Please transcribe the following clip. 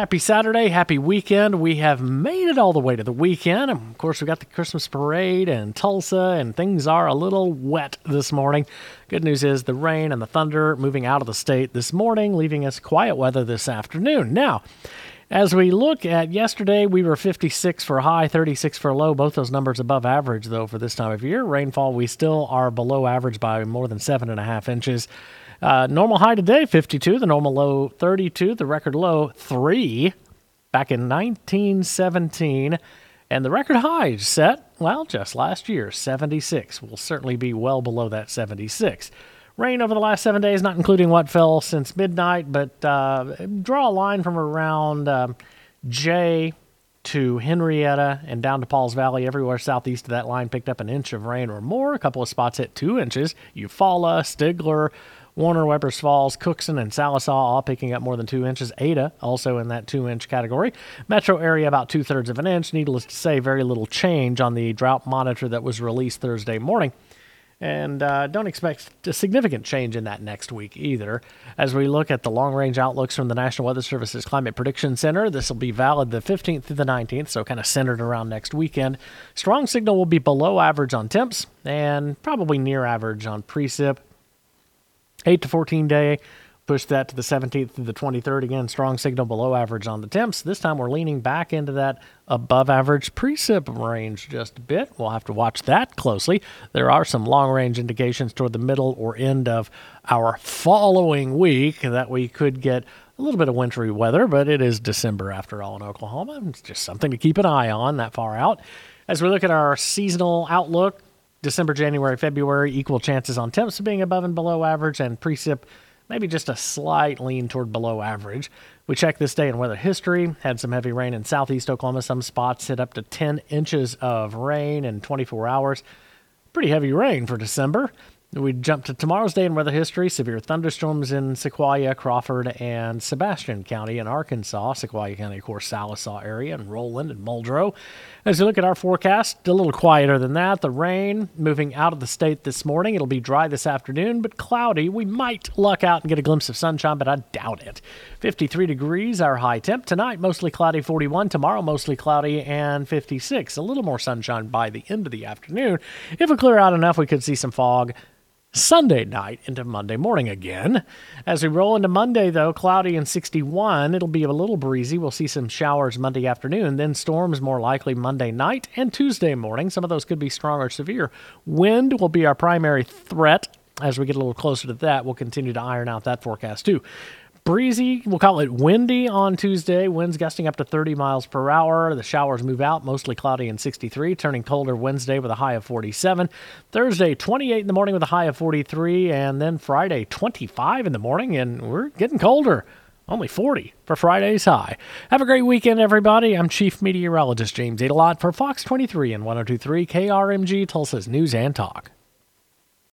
Happy Saturday, happy weekend. We have made it all the way to the weekend. Of course, we've got the Christmas parade and Tulsa, and things are a little wet this morning. Good news is the rain and the thunder moving out of the state this morning, leaving us quiet weather this afternoon. Now, as we look at yesterday, we were 56 for high, 36 for low. Both those numbers above average, though, for this time of year. Rainfall, we still are below average by more than seven and a half inches. Uh, normal high today, 52. The normal low, 32. The record low, 3 back in 1917. And the record high set, well, just last year, 76. Will certainly be well below that 76. Rain over the last seven days, not including what fell since midnight, but uh, draw a line from around um, Jay to Henryetta and down to Pauls Valley. Everywhere southeast of that line picked up an inch of rain or more. A couple of spots hit two inches. Eufaula, Stigler, Warner, Webbers Falls, Cookson, and Sallisaw all picking up more than two inches. Ada also in that two inch category. Metro area about two thirds of an inch. Needless to say, very little change on the drought monitor that was released Thursday morning. And uh, don't expect a significant change in that next week either. As we look at the long range outlooks from the National Weather Service's Climate Prediction Center, this will be valid the 15th through the 19th, so kind of centered around next weekend. Strong signal will be below average on temps and probably near average on precip. 8 to 14 day. Push that to the 17th to the 23rd. Again, strong signal below average on the temps. This time we're leaning back into that above average precip range just a bit. We'll have to watch that closely. There are some long range indications toward the middle or end of our following week that we could get a little bit of wintry weather, but it is December after all in Oklahoma. It's just something to keep an eye on that far out. As we look at our seasonal outlook, December, January, February, equal chances on temps being above and below average, and precip maybe just a slight lean toward below average. We checked this day in weather history, had some heavy rain in southeast Oklahoma. Some spots hit up to 10 inches of rain in 24 hours. Pretty heavy rain for December. We jump to tomorrow's day in weather history. Severe thunderstorms in Sequoyah, Crawford, and Sebastian County in Arkansas. Sequoyah County, of course, Sallisaw area, and Roland and Muldrow. As you look at our forecast, a little quieter than that. The rain moving out of the state this morning. It'll be dry this afternoon, but cloudy. We might luck out and get a glimpse of sunshine, but I doubt it. 53 degrees, our high temp. Tonight, mostly cloudy, 41. Tomorrow, mostly cloudy, and 56. A little more sunshine by the end of the afternoon. If we clear out enough, we could see some fog Sunday night into Monday morning again. As we roll into Monday, though, cloudy and 61. It'll be a little breezy. We'll see some showers Monday afternoon, then storms more likely Monday night and Tuesday morning. Some of those could be strong or severe. Wind will be our primary threat. As we get a little closer to that, we'll continue to iron out that forecast too breezy. We'll call it windy on Tuesday. Winds gusting up to 30 miles per hour. The showers move out, mostly cloudy and 63, turning colder Wednesday with a high of 47. Thursday, 28 in the morning with a high of 43. And then Friday, 25 in the morning, and we're getting colder. Only 40 for Friday's high. Have a great weekend, everybody. I'm Chief Meteorologist James Aydelott for Fox 23 and 1023 KRMG Tulsa's News and Talk.